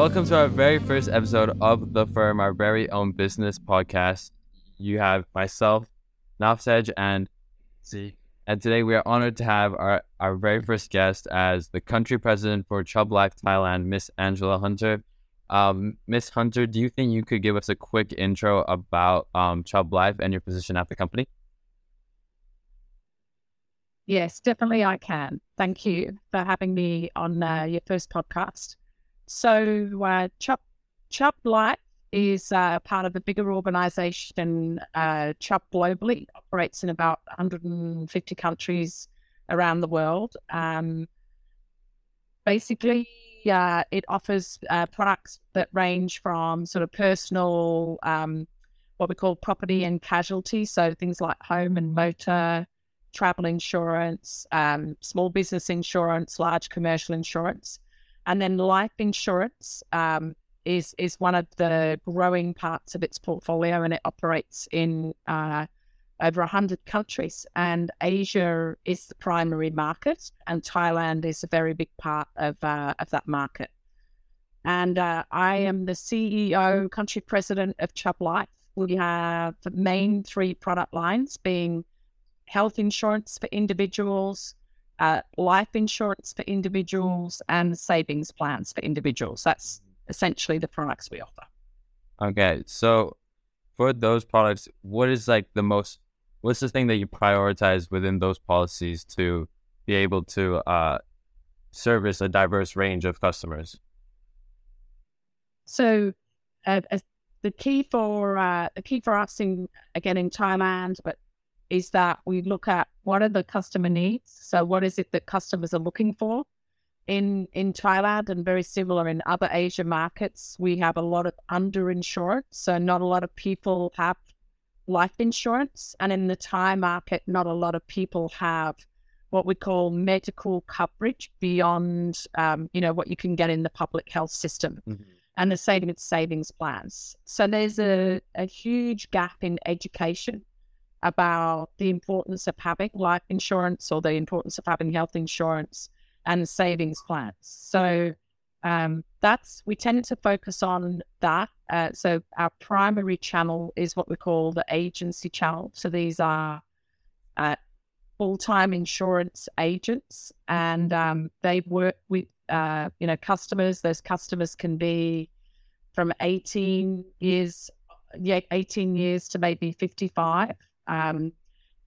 Welcome to our very first episode of The Firm, our very own business podcast. You have myself, Nafsej, and Z. And today we are honored to have our, our very first guest as the country president for Chubb Life Thailand, Miss Angela Hunter. Um, Miss Hunter, do you think you could give us a quick intro about um, Chubb Life and your position at the company? Yes, definitely I can. Thank you for having me on uh, your first podcast. So, uh, Chubb, Life is uh, part of a bigger organization. Uh, Chubb globally operates in about 150 countries around the world. Um, basically, uh, it offers uh, products that range from sort of personal, um, what we call property and casualty, so things like home and motor, travel insurance, um, small business insurance, large commercial insurance, and then life insurance. Um, is is one of the growing parts of its portfolio, and it operates in uh, over hundred countries. And Asia is the primary market, and Thailand is a very big part of uh, of that market. And uh, I am the CEO, country president of Chubb Life. We have the main three product lines being health insurance for individuals, uh, life insurance for individuals, and savings plans for individuals. That's essentially the products we offer. Okay, so for those products, what is like the most? What's the thing that you prioritize within those policies to be able to uh, service a diverse range of customers? So, uh, the key for uh, the key for us in again in Thailand, but is that we look at what are the customer needs. So, what is it that customers are looking for? in in Thailand and very similar in other Asia markets, we have a lot of underinsurance. So not a lot of people have life insurance, and in the Thai market, not a lot of people have what we call medical coverage beyond, um, you know, what you can get in the public health system. Mm-hmm. And the savings savings plans. So there's a, a huge gap in education about the importance of having life insurance or the importance of having health insurance and savings plans. So um, that's we tend to focus on that. Uh, so our primary channel is what we call the agency channel. So these are uh, full-time insurance agents, and um, they work with uh, you know customers. Those customers can be from 18 years, yeah, 18 years to maybe 55. Um,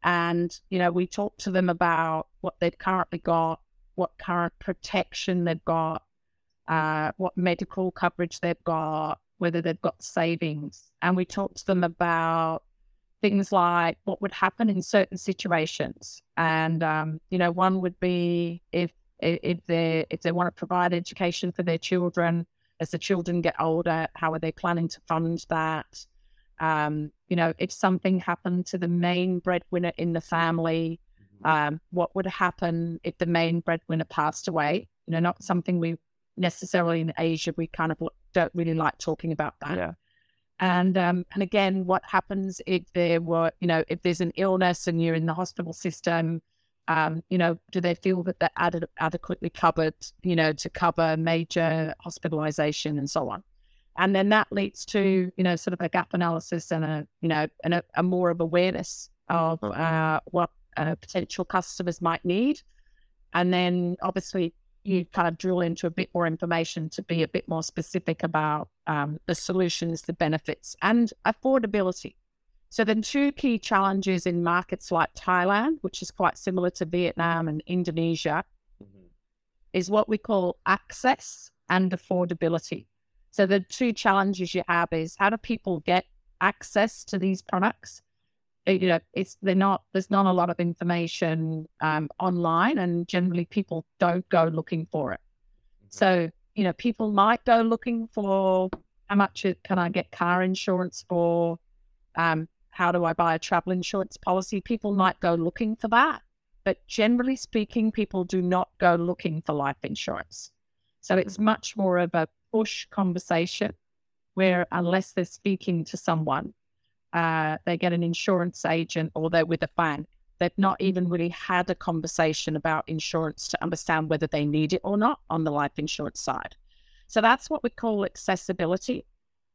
and you know we talk to them about what they've currently got what current protection they've got, uh, what medical coverage they've got, whether they've got savings. And we talk to them about things like what would happen in certain situations. And, um, you know, one would be if, if they if they want to provide education for their children as the children get older, how are they planning to fund that? Um, you know, if something happened to the main breadwinner in the family, um, what would happen if the main breadwinner passed away. You know, not something we necessarily in Asia we kind of don't really like talking about that. Yeah. And um, and again, what happens if there were, you know, if there's an illness and you're in the hospital system, um, you know, do they feel that they're ad- adequately covered, you know, to cover major hospitalization and so on? And then that leads to, you know, sort of a gap analysis and a, you know, and a, a more of awareness of uh, what uh, potential customers might need. And then obviously you kind of drill into a bit more information to be a bit more specific about um, the solutions, the benefits, and affordability. So, the two key challenges in markets like Thailand, which is quite similar to Vietnam and Indonesia, mm-hmm. is what we call access and affordability. So, the two challenges you have is how do people get access to these products you know, it's they're not there's not a lot of information um, online, and generally people don't go looking for it. Mm-hmm. So you know, people might go looking for how much can I get car insurance for? Um, how do I buy a travel insurance policy? People might go looking for that, but generally speaking, people do not go looking for life insurance. So it's mm-hmm. much more of a push conversation where, unless they're speaking to someone, uh, they get an insurance agent or they're with a bank. They've not even really had a conversation about insurance to understand whether they need it or not on the life insurance side. So that's what we call accessibility.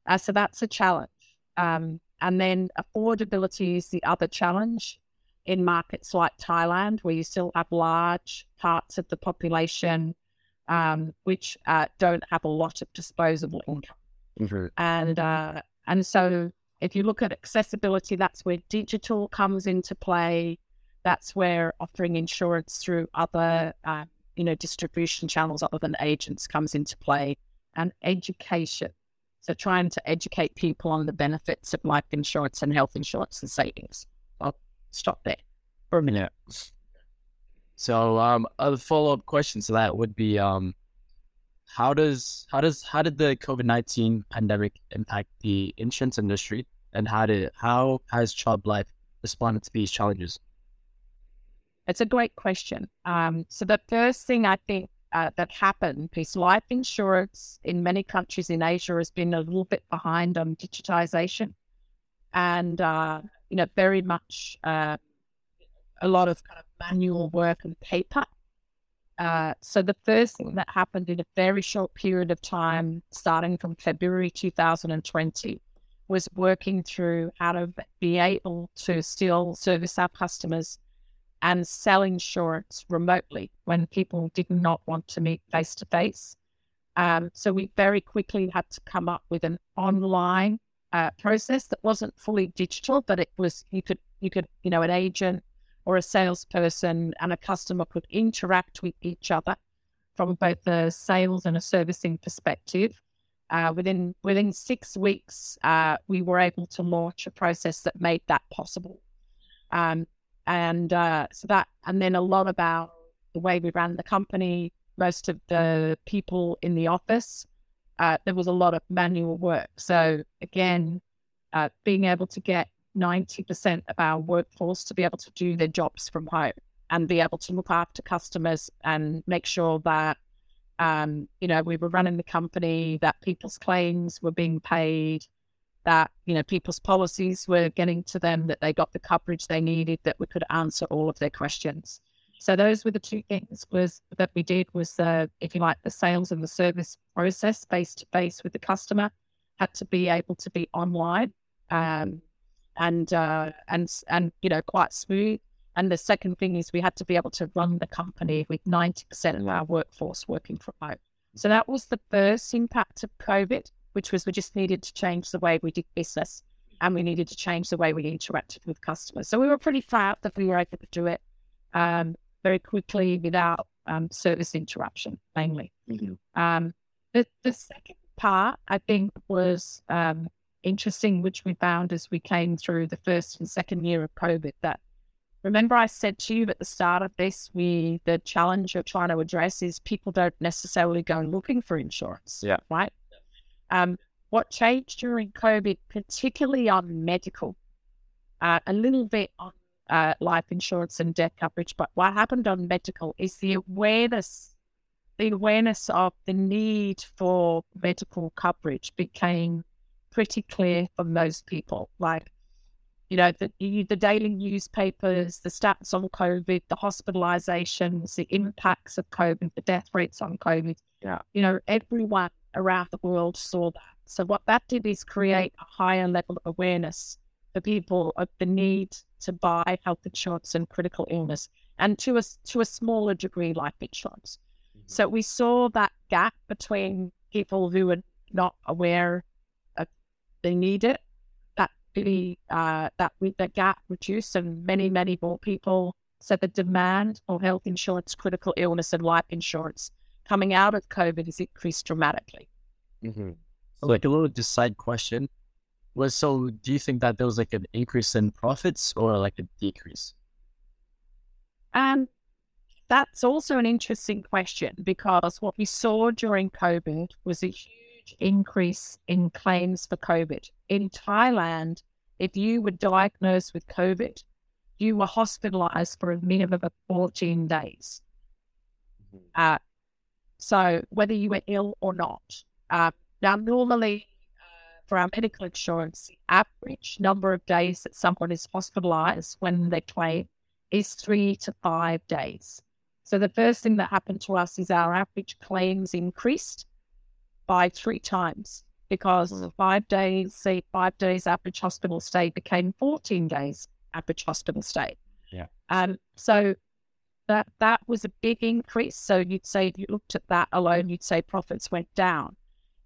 Uh, so that's a challenge. Um, and then affordability is the other challenge in markets like Thailand, where you still have large parts of the population um, which uh, don't have a lot of disposable income. Mm-hmm. And uh, and so if you look at accessibility, that's where digital comes into play. That's where offering insurance through other uh, you know distribution channels other than agents comes into play, and education. So trying to educate people on the benefits of life insurance and health insurance and savings. I'll stop there for a minute. So um, a follow up question to that would be um, how does how does how did the COVID nineteen pandemic impact the insurance industry, and how did how has Chubb Life responded to these challenges? It's a great question. Um, so the first thing I think uh, that happened is life insurance in many countries in Asia has been a little bit behind on digitization, and uh, you know very much uh, a lot of kind of manual work and paper. Uh, so the first thing that happened in a very short period of time, starting from February 2020, was working through how to be able to still service our customers and sell insurance remotely when people did not want to meet face to face. So we very quickly had to come up with an online uh, process that wasn't fully digital, but it was you could you could you know an agent or a salesperson and a customer could interact with each other from both a sales and a servicing perspective. Uh, within within six weeks, uh, we were able to launch a process that made that possible. Um, and uh, so that, and then a lot about the way we ran the company. Most of the people in the office, uh, there was a lot of manual work. So again, uh, being able to get 90% of our workforce to be able to do their jobs from home and be able to look after customers and make sure that, um, you know, we were running the company, that people's claims were being paid, that, you know, people's policies were getting to them, that they got the coverage they needed, that we could answer all of their questions. So those were the two things was that we did was the, if you like, the sales and the service process face to face with the customer had to be able to be online. Um, and uh, and and you know quite smooth. And the second thing is we had to be able to run the company with ninety percent of our workforce working from home. So that was the first impact of COVID, which was we just needed to change the way we did business, and we needed to change the way we interacted with customers. So we were pretty proud that we were able to do it um, very quickly without um, service interruption, mainly. Mm-hmm. Um, the, the second part, I think, was um, interesting, which we found as we came through the first and second year of COVID. That remember, I said to you at the start of this, we the challenge you're trying to address is people don't necessarily go looking for insurance. Yeah. Right. Um, what changed during COVID, particularly on medical, uh, a little bit on uh, life insurance and death coverage, but what happened on medical is the awareness, the awareness of the need for medical coverage became pretty clear for most people. Like, you know, the, the daily newspapers, the stats on COVID, the hospitalizations, the impacts of COVID, the death rates on COVID. Yeah. You know, everyone around the world saw that. So what that did is create a higher level of awareness for people of the need to buy health insurance and critical illness, and to a to a smaller degree, life insurance. Mm-hmm. So we saw that gap between people who were not aware they need it. That really uh, that with the gap reduced, and many many more people. said the demand for health insurance, critical illness, and life insurance coming out of COVID has increased dramatically. Mm-hmm. Like a little just side question was so do you think that there was like an increase in profits or like a decrease? And that's also an interesting question because what we saw during COVID was a huge increase in claims for COVID. In Thailand, if you were diagnosed with COVID, you were hospitalized for a minimum of 14 days. Mm-hmm. Uh, so whether you were ill or not. Uh, now, normally uh, for our medical insurance, the average number of days that someone is hospitalized when they claim is three to five days. So the first thing that happened to us is our average claims increased by three times because five days, say five days average hospital stay became 14 days average hospital stay. Yeah. Um, so that that was a big increase. So you'd say if you looked at that alone, you'd say profits went down.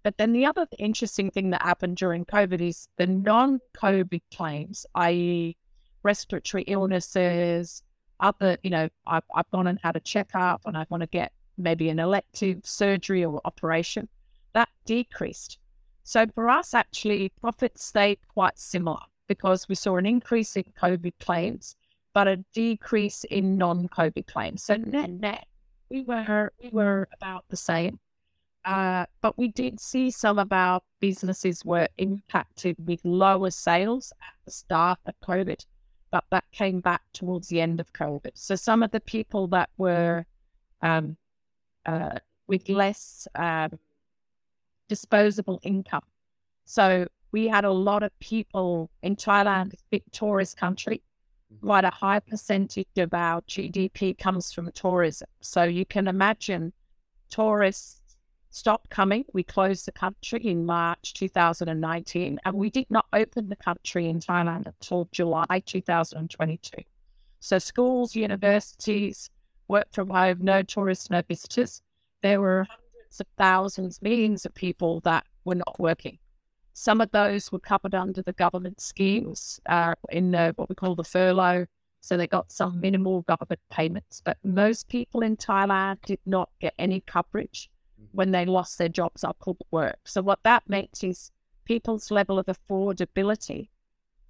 But then the other interesting thing that happened during COVID is the non-COVID claims, i.e., respiratory illnesses, other, you know, I've, I've gone and had a checkup and I want to get maybe an elective surgery or operation, that decreased. So for us, actually, profits stayed quite similar because we saw an increase in COVID claims, but a decrease in non-COVID claims. So net net, we were we were about the same. Uh, but we did see some of our businesses were impacted with lower sales at the start of COVID, but that came back towards the end of COVID. So some of the people that were um, uh, with less um, disposable income. So we had a lot of people in Thailand, a big tourist country. Quite a high percentage of our GDP comes from tourism. So you can imagine tourists stopped coming. We closed the country in March 2019, and we did not open the country in Thailand until July 2022. So schools, universities, work from home, no tourists, no visitors. There were hundreds of thousands, millions of people that were not working. Some of those were covered under the government schemes uh, in what we call the furlough. So they got some minimal government payments, but most people in Thailand did not get any coverage when they lost their jobs or couldn't work. So what that meant is people's level of affordability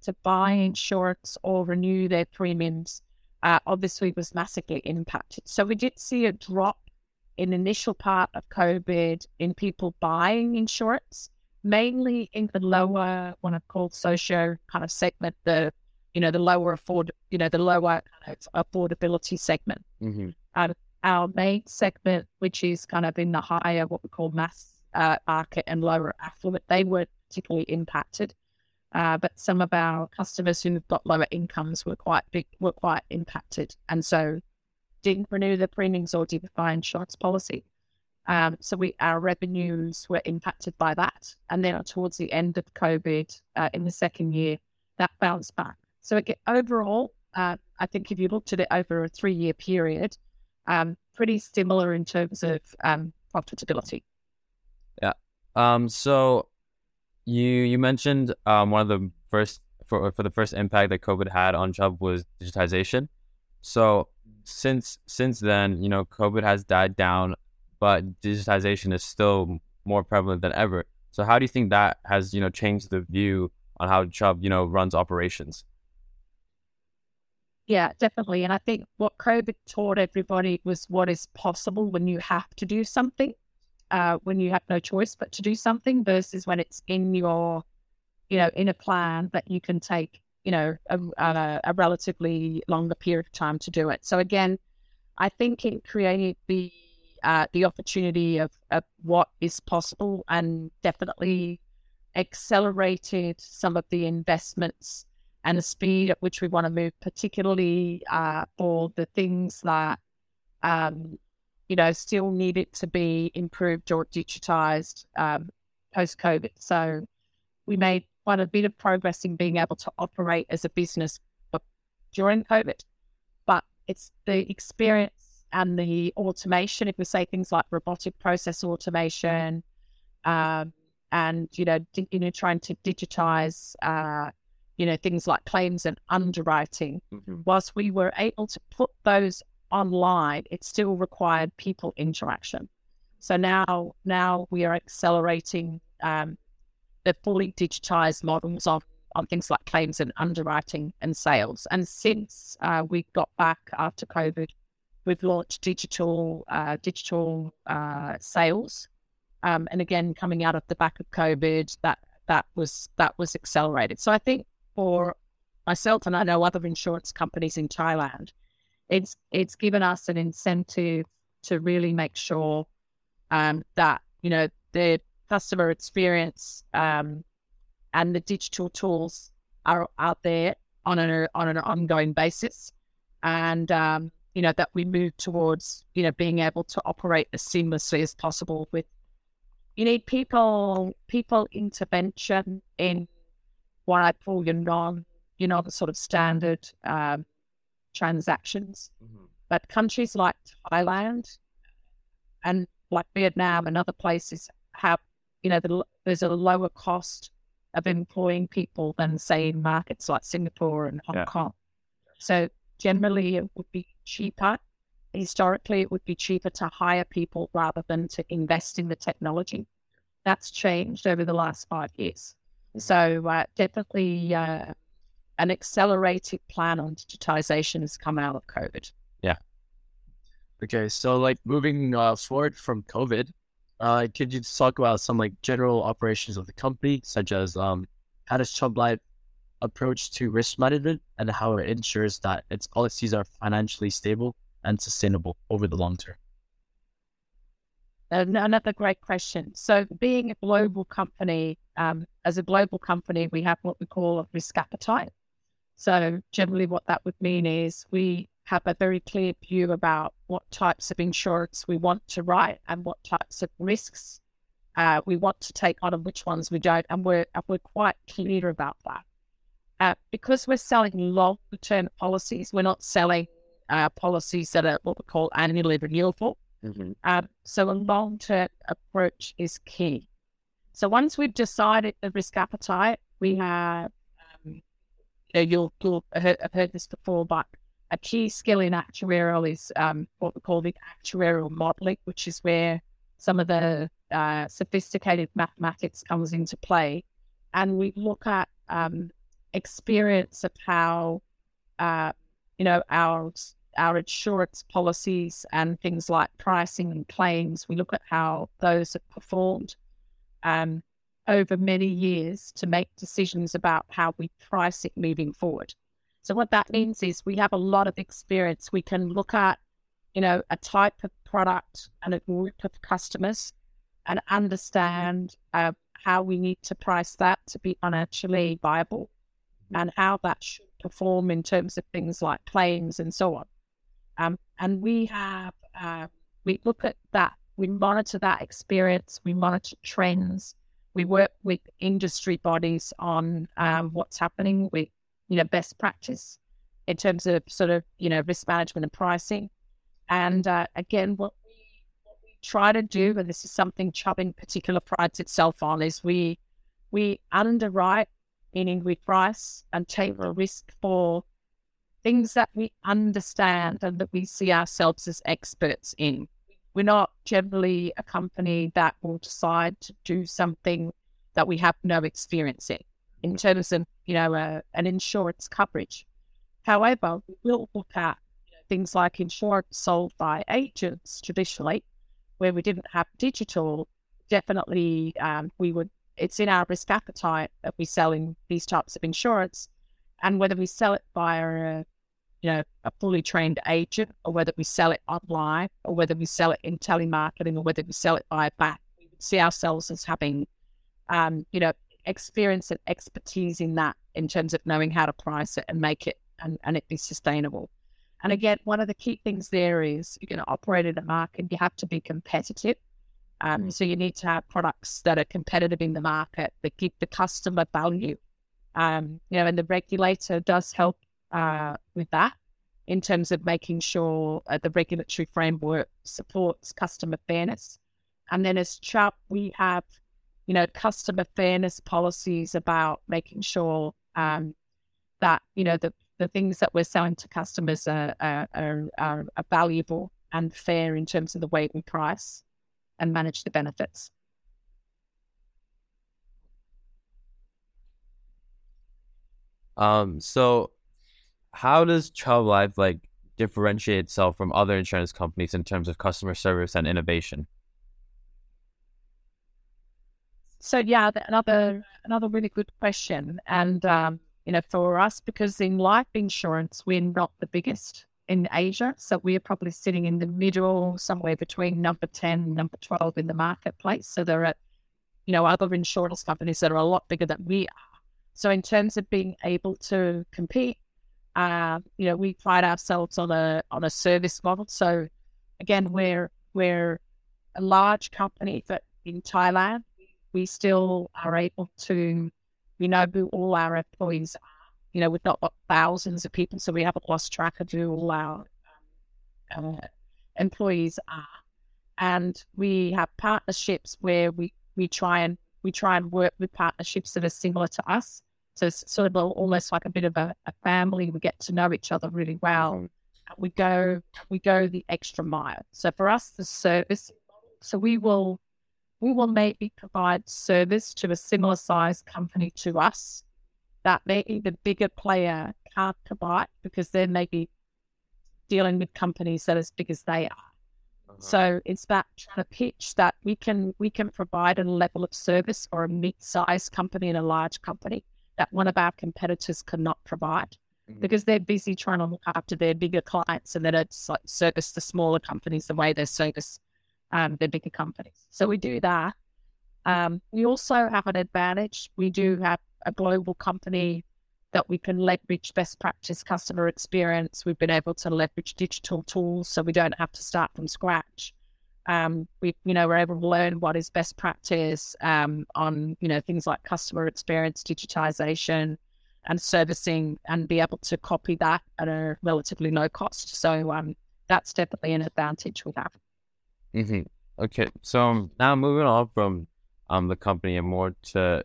to buy insurance or renew their premiums uh, obviously was massively impacted. So we did see a drop in initial part of COVID in people buying insurance, mainly in the lower, what I've called socio kind of segment, the you know the lower afford, you know the lower kind of affordability segment. Mm-hmm. Um, our main segment, which is kind of in the higher, what we call mass uh, market and lower affluent, they were particularly impacted. Uh, but some of our customers who've got lower incomes were quite big, were quite impacted, and so didn't renew their premiums or buy insurance policy. Um, so we our revenues were impacted by that, and then towards the end of COVID, uh, in the second year, that bounced back. So again, overall, uh, I think if you looked at it over a three-year period, um, pretty similar in terms of um, profitability. Yeah. Um. So you you mentioned um one of the first for for the first impact that COVID had on Chubb was digitization. So since since then, you know, COVID has died down, but digitization is still more prevalent than ever. So how do you think that has you know changed the view on how Chubb you know runs operations? Yeah, definitely. And I think what COVID taught everybody was what is possible when you have to do something uh, when you have no choice but to do something versus when it's in your, you know, in a plan that you can take, you know, a, a, a relatively longer period of time to do it. So again, I think it created the uh, the opportunity of, of what is possible and definitely accelerated some of the investments and the speed at which we want to move, particularly uh, for the things that um, you know, still needed to be improved or digitized um, post COVID. So we made quite a bit of progress in being able to operate as a business during COVID. But it's the experience and the automation, if we say things like robotic process automation, um, and you know, di- you know, trying to digitize, uh, you know, things like claims and underwriting. Mm-hmm. Whilst we were able to put those online, it still required people interaction. So now, now we are accelerating um, the fully digitized models of on things like claims and underwriting and sales. And since uh, we got back after COVID, we've launched digital uh, digital uh, sales. Um, and again, coming out of the back of COVID, that that was that was accelerated. So I think for myself and I know other insurance companies in Thailand, it's it's given us an incentive to really make sure um, that you know the customer experience um, and the digital tools are out there on an on an ongoing basis, and um, you know that we move towards you know being able to operate as seamlessly as possible with you need people people intervention in what I call your non, you know, the sort of standard um, transactions. Mm-hmm. But countries like Thailand and like Vietnam and other places have, you know, the, there's a lower cost of employing people than say in markets like Singapore and Hong yeah. Kong. So generally it would be cheaper. Historically, it would be cheaper to hire people rather than to invest in the technology. That's changed over the last five years. So uh, definitely uh, an accelerated plan on digitization has come out of COVID. Yeah. Okay, so like moving uh, forward from COVID, uh, could you talk about some like general operations of the company, such as um, how does Chubb Life approach to risk management and how it ensures that its policies are financially stable and sustainable over the long term? Another great question. So, being a global company, um, as a global company, we have what we call a risk appetite. So, generally, what that would mean is we have a very clear view about what types of insurance we want to write and what types of risks uh, we want to take on and which ones we don't. And we're, and we're quite clear about that. Uh, because we're selling long term policies, we're not selling uh, policies that are what we call annually renewable. Mm-hmm. Um, so a long term approach is key. So once we've decided the risk appetite, we have, um, you know, you'll, you'll have heard this before, but a key skill in actuarial is um, what we call the actuarial modeling, which is where some of the uh, sophisticated mathematics comes into play. And we look at um, experience of how, uh, you know, our our insurance policies and things like pricing and claims. We look at how those have performed um, over many years to make decisions about how we price it moving forward. So what that means is we have a lot of experience. We can look at, you know, a type of product and a group of customers and understand uh, how we need to price that to be financially viable and how that should perform in terms of things like claims and so on. Um, and we have, uh, we look at that, we monitor that experience, we monitor trends, we work with industry bodies on um, what's happening with, you know, best practice in terms of sort of, you know, risk management and pricing. And uh, again, what we, what we try to do, and this is something Chubb in particular prides itself on, is we we underwrite, meaning we price and take the risk for things that we understand and that we see ourselves as experts in. We're not generally a company that will decide to do something that we have no experience in, in terms of, you know, uh, an insurance coverage. However, we will look at things like insurance sold by agents traditionally, where we didn't have digital. Definitely, um, we would. It's in our risk appetite that we sell in these types of insurance, and whether we sell it via a you know, a fully trained agent, or whether we sell it online, or whether we sell it in telemarketing, or whether we sell it by back, we would see ourselves as having, um, you know, experience and expertise in that in terms of knowing how to price it and make it and, and it be sustainable. And again, one of the key things there is you're going to operate in a market, you have to be competitive. Um, mm. So you need to have products that are competitive in the market that give the customer value. Um, you know, and the regulator does help uh, with that in terms of making sure uh, the regulatory framework supports customer fairness. And then as Chubb, we have, you know, customer fairness policies about making sure um, that, you know, the, the things that we're selling to customers are, are, are, are valuable and fair in terms of the way we price and manage the benefits. Um, so how does Chubb Life like differentiate itself from other insurance companies in terms of customer service and innovation? So yeah, another another really good question, and um, you know, for us, because in life insurance we're not the biggest in Asia, so we're probably sitting in the middle, somewhere between number ten and number twelve in the marketplace. So there are, you know, other insurance companies that are a lot bigger than we are. So in terms of being able to compete uh, you know, we pride ourselves on a on a service model. So again, we're we're a large company, but in Thailand, we still are able to, we know who all our employees are. You know, we've not got thousands of people, so we haven't lost track of who all our um, uh, employees are. And we have partnerships where we, we try and we try and work with partnerships that are similar to us. So it's sort of almost like a bit of a, a family. We get to know each other really well. Mm-hmm. We go we go the extra mile. So for us, the service. So we will we will maybe provide service to a similar size company to us that maybe the bigger player can't provide because they're maybe dealing with companies that are as big as they are. Uh-huh. So it's that trying to pitch that we can we can provide a level of service for a mid-sized company and a large company that one of our competitors cannot provide mm-hmm. because they're busy trying to look after their bigger clients and then it's like service the smaller companies the way they service um, their bigger companies. So we do that. Um, we also have an advantage. We do have a global company that we can leverage best practice customer experience. We've been able to leverage digital tools so we don't have to start from scratch. Um, we, you know, we're able to learn what is best practice um, on, you know, things like customer experience, digitization, and servicing, and be able to copy that at a relatively low cost. So um, that's definitely an advantage we have. Mm-hmm. Okay, so now moving on from um the company and more to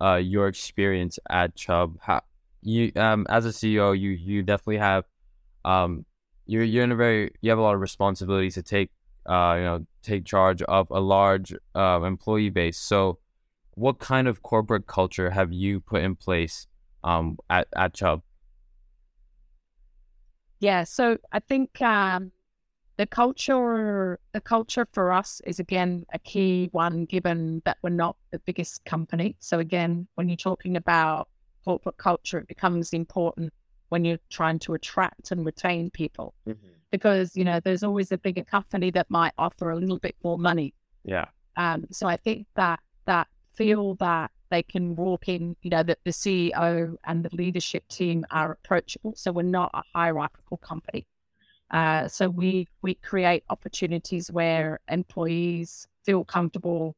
uh your experience at Chubb. How you um as a CEO, you you definitely have um you're you're in a very you have a lot of responsibilities to take uh you know take charge of a large uh, employee base. So, what kind of corporate culture have you put in place um at at Chubb? Yeah, so I think um the culture the culture for us is again a key one given that we're not the biggest company. So again when you're talking about corporate culture it becomes important when you're trying to attract and retain people. Mm-hmm. because you know there's always a bigger company that might offer a little bit more money. Yeah. Um so i think that that feel that they can walk in you know that the ceo and the leadership team are approachable. So we're not a hierarchical company uh, so we we create opportunities where employees feel comfortable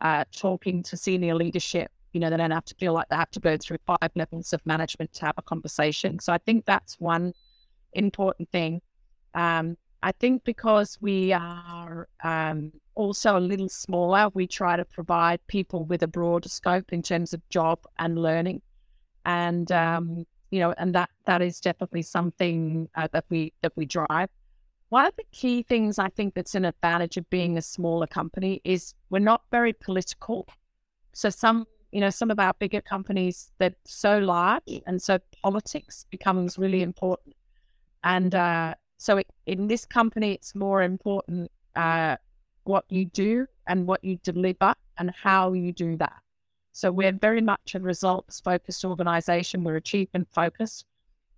uh, talking to senior leadership. You know, they don't have to feel like they have to go through five levels of management to have a conversation. So I think that's one important thing. Um, I think because we are um, also a little smaller, we try to provide people with a broader scope in terms of job and learning. And um, you know, and that that is definitely something uh, that we that we drive. One of the key things I think that's an advantage of being a smaller company is we're not very political. So some, you know, some of our bigger companies they're so large, and so politics becomes really important. And uh, so it, in this company, it's more important uh, what you do and what you deliver and how you do that. So we're very much a results focused organization. We're achievement focused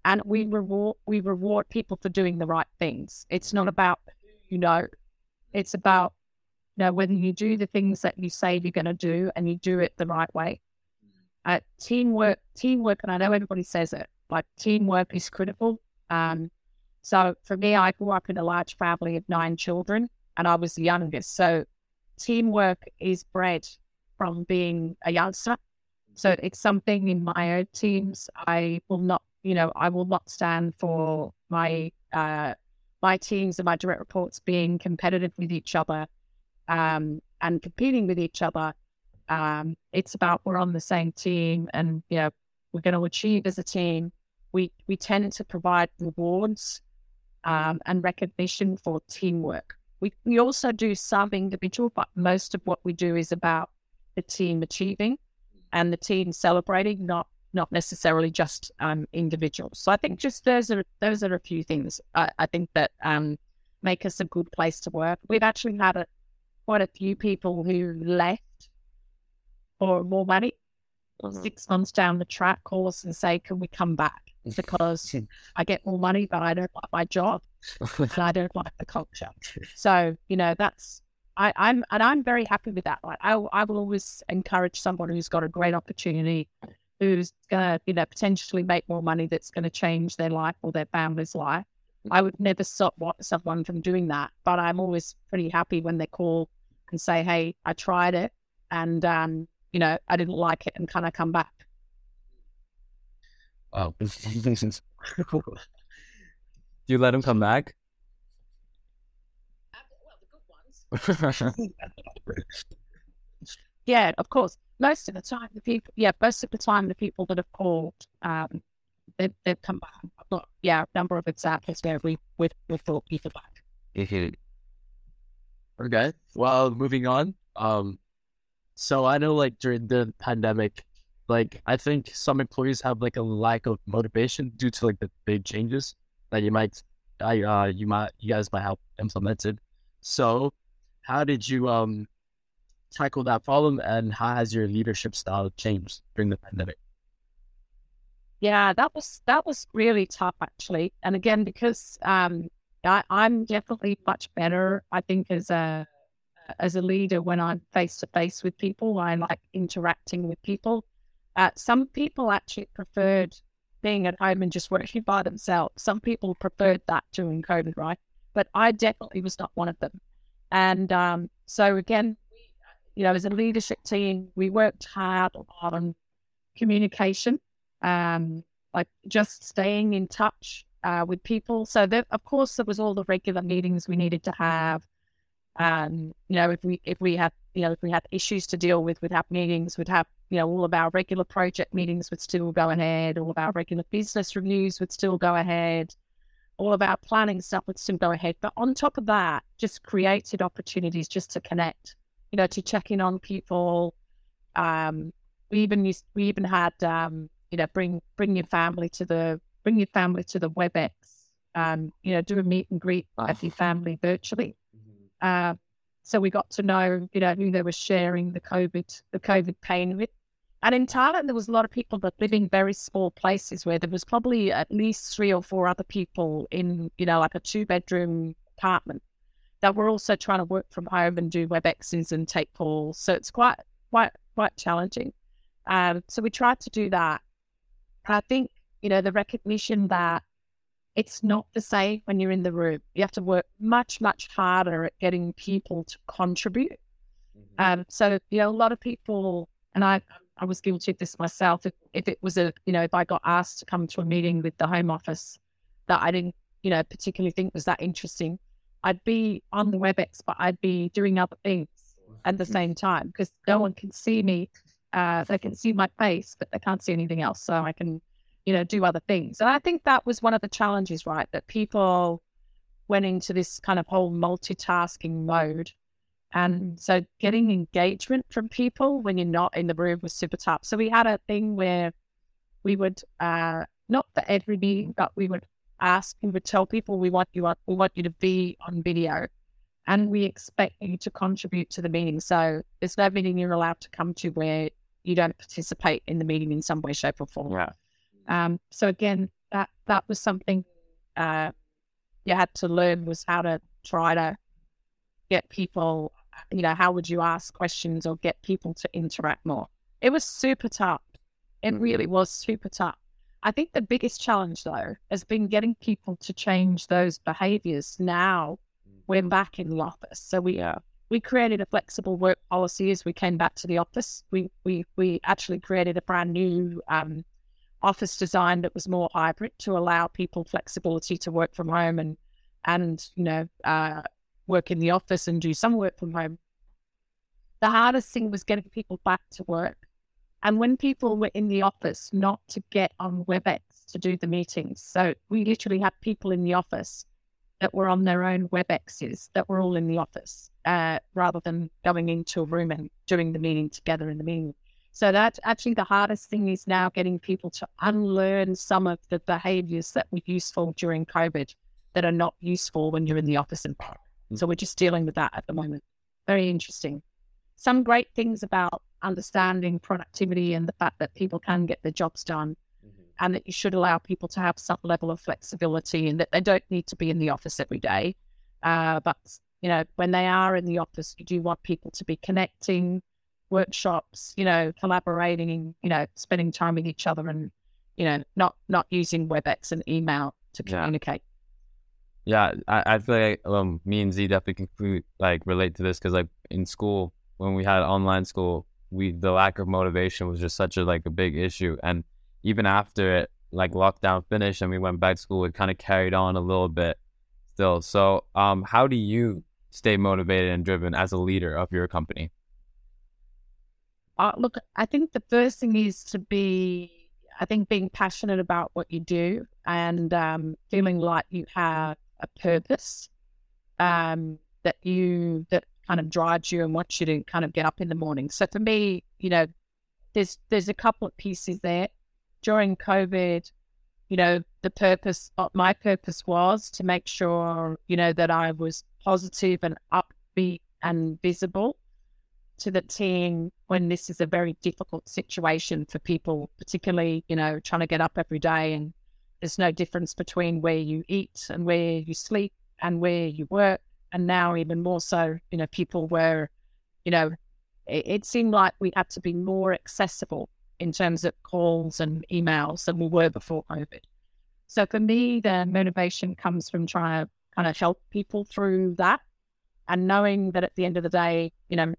and we reward we reward people for doing the right things. It's not about you know, it's about you know whether you do the things that you say you're going to do and you do it the right way. Uh, teamwork, teamwork, and I know everybody says it, like teamwork is critical. Um, so for me, I grew up in a large family of nine children, and I was the youngest. So teamwork is bred from being a youngster. So it's something in my own teams. I will not, you know, I will not stand for my uh, my teams and my direct reports being competitive with each other um, and competing with each other. Um, it's about we're on the same team, and you know, we're going to achieve as a team. We we tend to provide rewards um, and recognition for teamwork. We we also do some individual, but most of what we do is about the team achieving and the team celebrating, not not necessarily just um, individuals. So I think just those are those are a few things I, I think that um, make us a good place to work. We've actually had a, quite a few people who left for more money. Mm-hmm. Six months down the track, call us and say, "Can we come back?" Because I get more money, but I don't like my job and I don't like the culture. So you know that's I, I'm and I'm very happy with that. Like I, I will always encourage someone who's got a great opportunity, who's gonna you know potentially make more money, that's going to change their life or their family's life. I would never stop someone from doing that, but I'm always pretty happy when they call and say, "Hey, I tried it, and um, you know, I didn't like it, and can I come back?" Wow. Do you let him come back? Yeah, of course. Most of the time, the people, yeah, most of the time, the people that have called, um, they've, they've come back. I've got, yeah, a number of examples where we, we've, we've brought people back. Okay. Well, moving on. Um, so I know like during the pandemic, like I think some employees have like a lack of motivation due to like the big changes that you might, I uh, you might, you guys might have implemented. So, how did you um tackle that problem, and how has your leadership style changed during the pandemic? Yeah, that was that was really tough actually. And again, because um, I, I'm definitely much better, I think, as a as a leader when I'm face to face with people. I like interacting with people. Uh, some people actually preferred being at home and just working by themselves. Some people preferred that during COVID, right? But I definitely was not one of them. And um, so again, you know, as a leadership team, we worked hard on communication, um, like just staying in touch uh, with people. So that, of course, there was all the regular meetings we needed to have. Um, you know, if we if we had you know if we had issues to deal with, we'd have meetings. We'd have you know all of our regular project meetings would still go ahead. All of our regular business reviews would still go ahead. All of our planning stuff would still go ahead. But on top of that, just created opportunities just to connect. You know, to check in on people. Um, we even used we even had um, you know bring bring your family to the bring your family to the WebEx. Um, you know, do a meet and greet with your family virtually. Uh, so we got to know, you know, who they were sharing the COVID, the COVID pain with. And in Thailand, there was a lot of people that live in very small places where there was probably at least three or four other people in, you know, like a two bedroom apartment that were also trying to work from home and do WebExes and take calls. So it's quite, quite, quite challenging. Um, so we tried to do that. And I think, you know, the recognition that it's not the same when you're in the room. You have to work much, much harder at getting people to contribute. Um, so, you know, a lot of people, and I, I was guilty of this myself. If, if it was a, you know, if I got asked to come to a meeting with the Home Office that I didn't, you know, particularly think was that interesting, I'd be on the WebEx, but I'd be doing other things at the same time because no one can see me. Uh, they can see my face, but they can't see anything else. So I can you know, do other things. And I think that was one of the challenges, right? That people went into this kind of whole multitasking mode. And so getting engagement from people when you're not in the room was super tough. So we had a thing where we would, uh, not for every meeting, but we would ask, we would tell people we want you on, we want you to be on video and we expect you to contribute to the meeting. So there's no meeting you're allowed to come to where you don't participate in the meeting in some way, shape, or form. Yeah. Um, so again, that that was something uh, you had to learn was how to try to get people. You know, how would you ask questions or get people to interact more? It was super tough. It really was super tough. I think the biggest challenge though has been getting people to change those behaviors. Now we're back in the office, so we Yeah. we created a flexible work policy as we came back to the office. We we we actually created a brand new um, office design that was more hybrid to allow people flexibility to work from home and and you know uh, work in the office and do some work from home. The hardest thing was getting people back to work, and when people were in the office, not to get on WebEx to do the meetings. So we literally had people in the office that were on their own WebExes that were all in the office, uh, rather than going into a room and doing the meeting together in the meeting. So that's actually the hardest thing is now getting people to unlearn some of the behaviors that were useful during COVID that are not useful when you're in the office environment. So we're just dealing with that at the moment. Very interesting. Some great things about understanding productivity and the fact that people can get their jobs done and that you should allow people to have some level of flexibility and that they don't need to be in the office every day. Uh, but, you know, when they are in the office, you do want people to be connecting, workshops, you know, collaborating, you know, spending time with each other and, you know, not not using WebEx and email to communicate. Yeah, I, I feel like um me and Z definitely can like relate to this because like in school when we had online school, we the lack of motivation was just such a like a big issue. And even after it, like lockdown finished and we went back to school, it kind of carried on a little bit still. So, um, how do you stay motivated and driven as a leader of your company? Uh, look, I think the first thing is to be, I think, being passionate about what you do and um, feeling like you have a purpose um, that you that kind of drives you and wants you to kind of get up in the morning. So for me, you know, there's there's a couple of pieces there. During COVID, you know, the purpose, my purpose was to make sure, you know, that I was positive and upbeat and visible to the team when this is a very difficult situation for people, particularly, you know, trying to get up every day and there's no difference between where you eat and where you sleep and where you work. And now even more so, you know, people were, you know, it, it seemed like we had to be more accessible in terms of calls and emails than we were before COVID. So for me, the motivation comes from trying to kind of help people through that and knowing that at the end of the day, you know,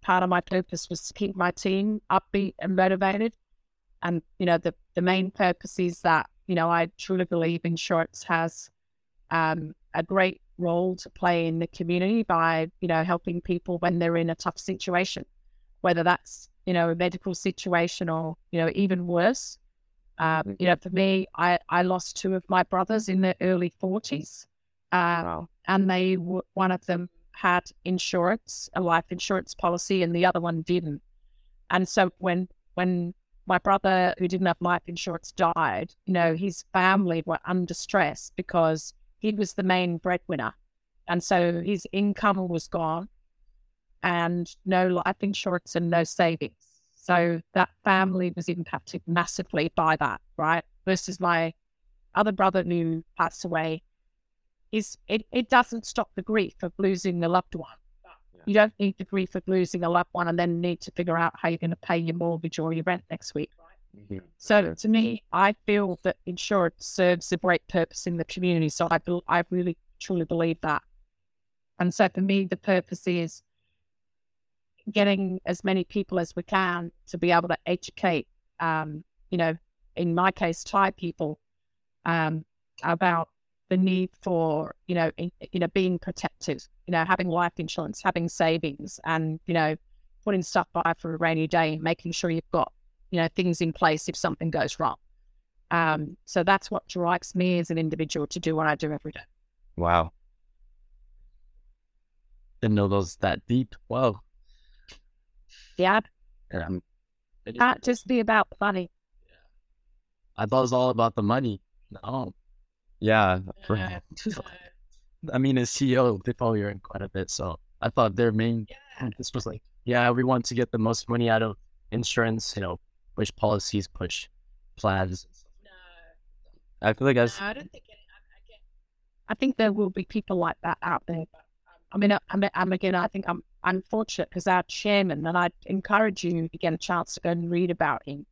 part of my purpose was to keep my team upbeat and motivated. And, you know, the, the main purpose is that, you know, I truly believe insurance has um, a great role to play in the community by, you know, helping people when they're in a tough situation, whether that's, you know, a medical situation or, you know, even worse. Um, you know, for me, I, I lost two of my brothers in their early 40s. Uh, wow. And they, one of them had insurance, a life insurance policy, and the other one didn't. And so when, when my brother who didn't have life insurance died, you know, his family were under stress because he was the main breadwinner. And so his income was gone and no life insurance and no savings. So that family was impacted massively by that, right? Versus my other brother who passed away, is it, it doesn't stop the grief of losing the loved one. You don't need the grief of losing a loved one and then need to figure out how you're going to pay your mortgage or your rent next week. Mm-hmm. So to me, I feel that insurance serves a great purpose in the community. So I, I really truly believe that. And so for me, the purpose is getting as many people as we can to be able to educate, um, you know, in my case, Thai people um, about the need for, you know, in, you know, being protected, you know, having life insurance, having savings, and you know, putting stuff by for a rainy day, making sure you've got, you know, things in place if something goes wrong. Um, so that's what drives me as an individual to do what I do every day. Wow. Didn't know those that deep. Wow. Yeah. Um, it can't just be about money. Yeah. I thought it was all about the money. No. Yeah. For, I mean, as CEO, they probably earn quite a bit. So I thought their main yeah. this was like, yeah, we want to get the most money out of insurance. You know, which policies, push plans. No. I feel like as no, I don't think. Any, I, I, think there will be people like that out there. Um, I mean, I'm, I'm again. I think I'm unfortunate because our chairman, and I'd encourage you to get a chance to go and read about him.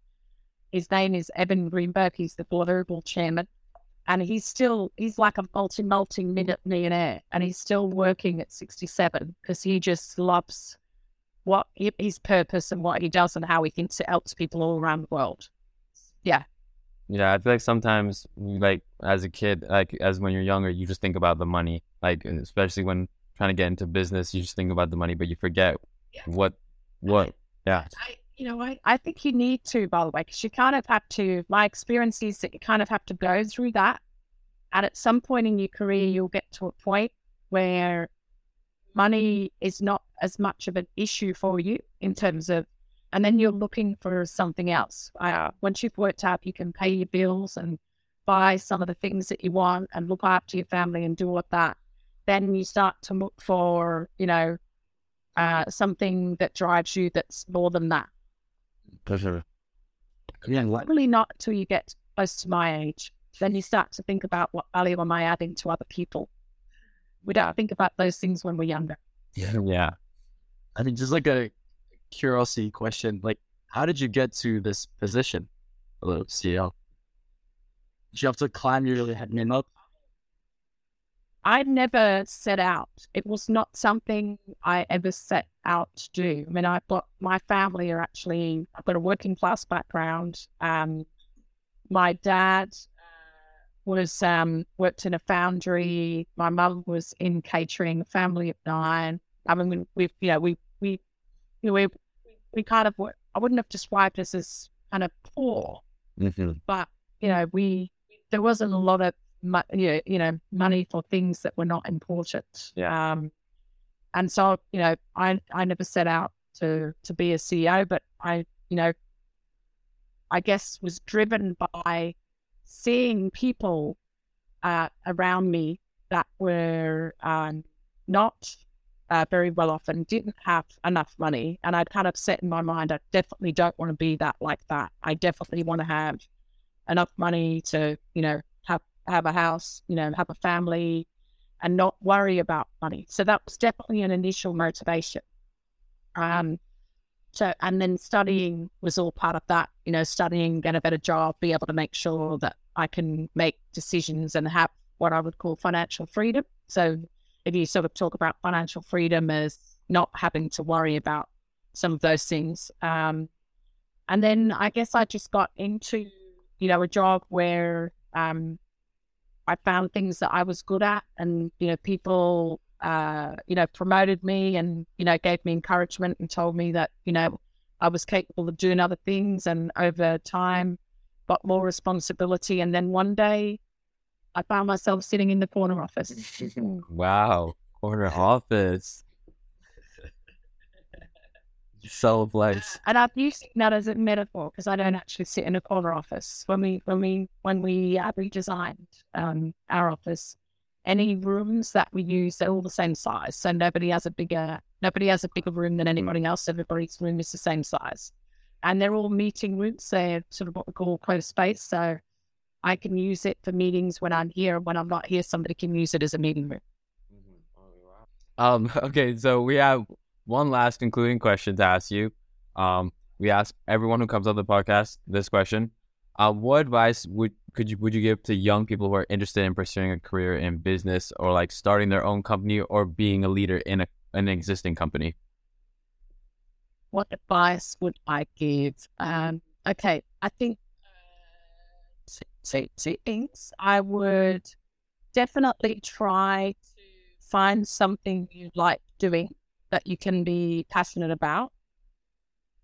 His name is Evan Greenberg. He's the global chairman. And he's still, he's like a multi, multi millionaire. And he's still working at 67 because he just loves what his purpose and what he does and how he thinks it helps people all around the world. Yeah. Yeah, I feel like sometimes, like as a kid, like as when you're younger, you just think about the money, like especially when trying to get into business, you just think about the money, but you forget yeah. what, what, yeah. I, you know, I, I think you need to, by the way, because you kind of have to, my experience is that you kind of have to go through that. And at some point in your career, you'll get to a point where money is not as much of an issue for you in terms of, and then you're looking for something else. Uh, once you've worked out, you can pay your bills and buy some of the things that you want and look after your family and do all of that then you start to look for, you know, uh, something that drives you that's more than that. For sure. Yeah, probably not until you get close to my age. Then you start to think about what value am I adding to other people. We don't think about those things when we're younger. Yeah, yeah. I mean, just like a curiosity question, like, how did you get to this position, hello, CEO? Did you have to climb your head up? I never set out. It was not something I ever set out to do. I mean, I've got my family are actually, I've got a working class background. Um, my dad uh, was um, worked in a foundry. My mum was in catering. Family of nine. I mean, we've you know we we you know we we kind of I wouldn't have described us as kind of poor, Mm-hmm. but you know we there wasn't a lot of you know, you know money for things that were not important. Yeah. Um, and so you know I I never set out to to be a CEO, but I you know I guess was driven by seeing people uh, around me that were um, not uh, very well off and didn't have enough money. And I'd kind of set in my mind, I definitely don't want to be that like that. I definitely want to have enough money to, you know, have a house, you know, have a family, and not worry about money. So that was definitely an initial motivation. Um, so and then studying was all part of that. You know, studying, get a better job, be able to make sure that I can make decisions and have what I would call financial freedom. So if you sort of talk about financial freedom as not having to worry about some of those things. Um, and then I guess I just got into, you know, a job where um, I found things that I was good at, and you know, people, uh, you know, promoted me and you know, gave me encouragement and told me that you know, I was capable of doing other things, and over time, got more responsibility. And then one day, I found myself sitting in the corner office. Wow. Corner office. So place. and I'm using that as a metaphor because I don't actually sit in a corner office. When we when we when we uh, redesigned um, our office, any rooms that we use they're all the same size, so nobody has a bigger nobody has a bigger room than anybody else. Everybody's room is the same size, and they're all meeting rooms. They're sort of what we call closed space, so I can use it for meetings when I'm here. When I'm not here, somebody can use it as a meeting room. Um, okay, so we have one last concluding question to ask you. Um, we ask everyone who comes on the podcast this question. Uh, what advice would could you would you give to young people who are interested in pursuing a career in business or like starting their own company or being a leader in a, an existing company? what advice would I give? Um, okay, I think uh, two, two things. I would definitely try to find something you like doing that you can be passionate about.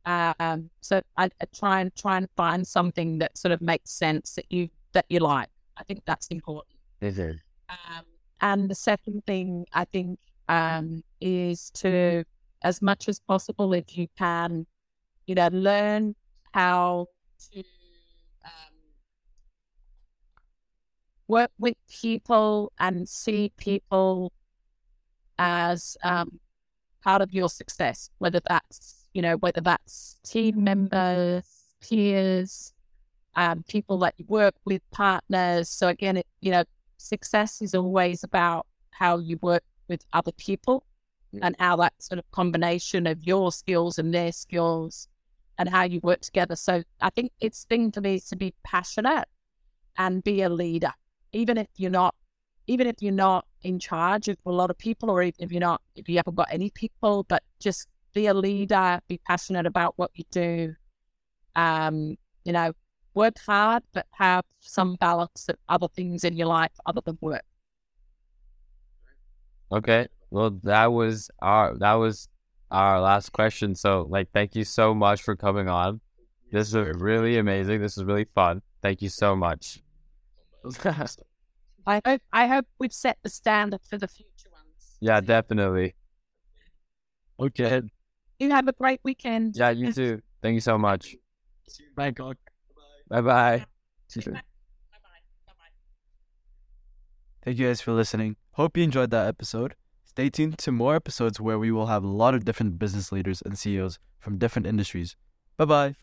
Um, so I, I try and try and find something that sort of makes sense that you that you like. I think that's important. Um, and the second thing I think um, is to, as much as possible, if you can, you know, learn how to um, work with people and see people as um, part of your success, whether that's, you know, whether that's team members, peers, um, people that you work with, partners. So again, it, you know, success is always about how you work with other people and how that sort of combination of your skills and their skills and how you work together. So I think it's thing to me is to be passionate and be a leader, even if you're not, even if you're not in charge of a lot of people, or even if you're not, if you haven't got any people, but just be a leader, be passionate about what you do. Um, you know, work hard, but have some balance of other things in your life other than work. Okay. Well, that was our that was our last question. So, like, thank you so much for coming on. This is really amazing. This is really fun. Thank you so much. I hope I hope we've set the standard for the future ones. Yeah, definitely. Okay. You have a great weekend. Yeah, you too. Thank you so much. See you in Bangkok. Bye bye. Bye bye. Thank you guys for listening. Hope you enjoyed that episode. Stay tuned to more episodes where we will have a lot of different business leaders and CEOs from different industries. Bye bye.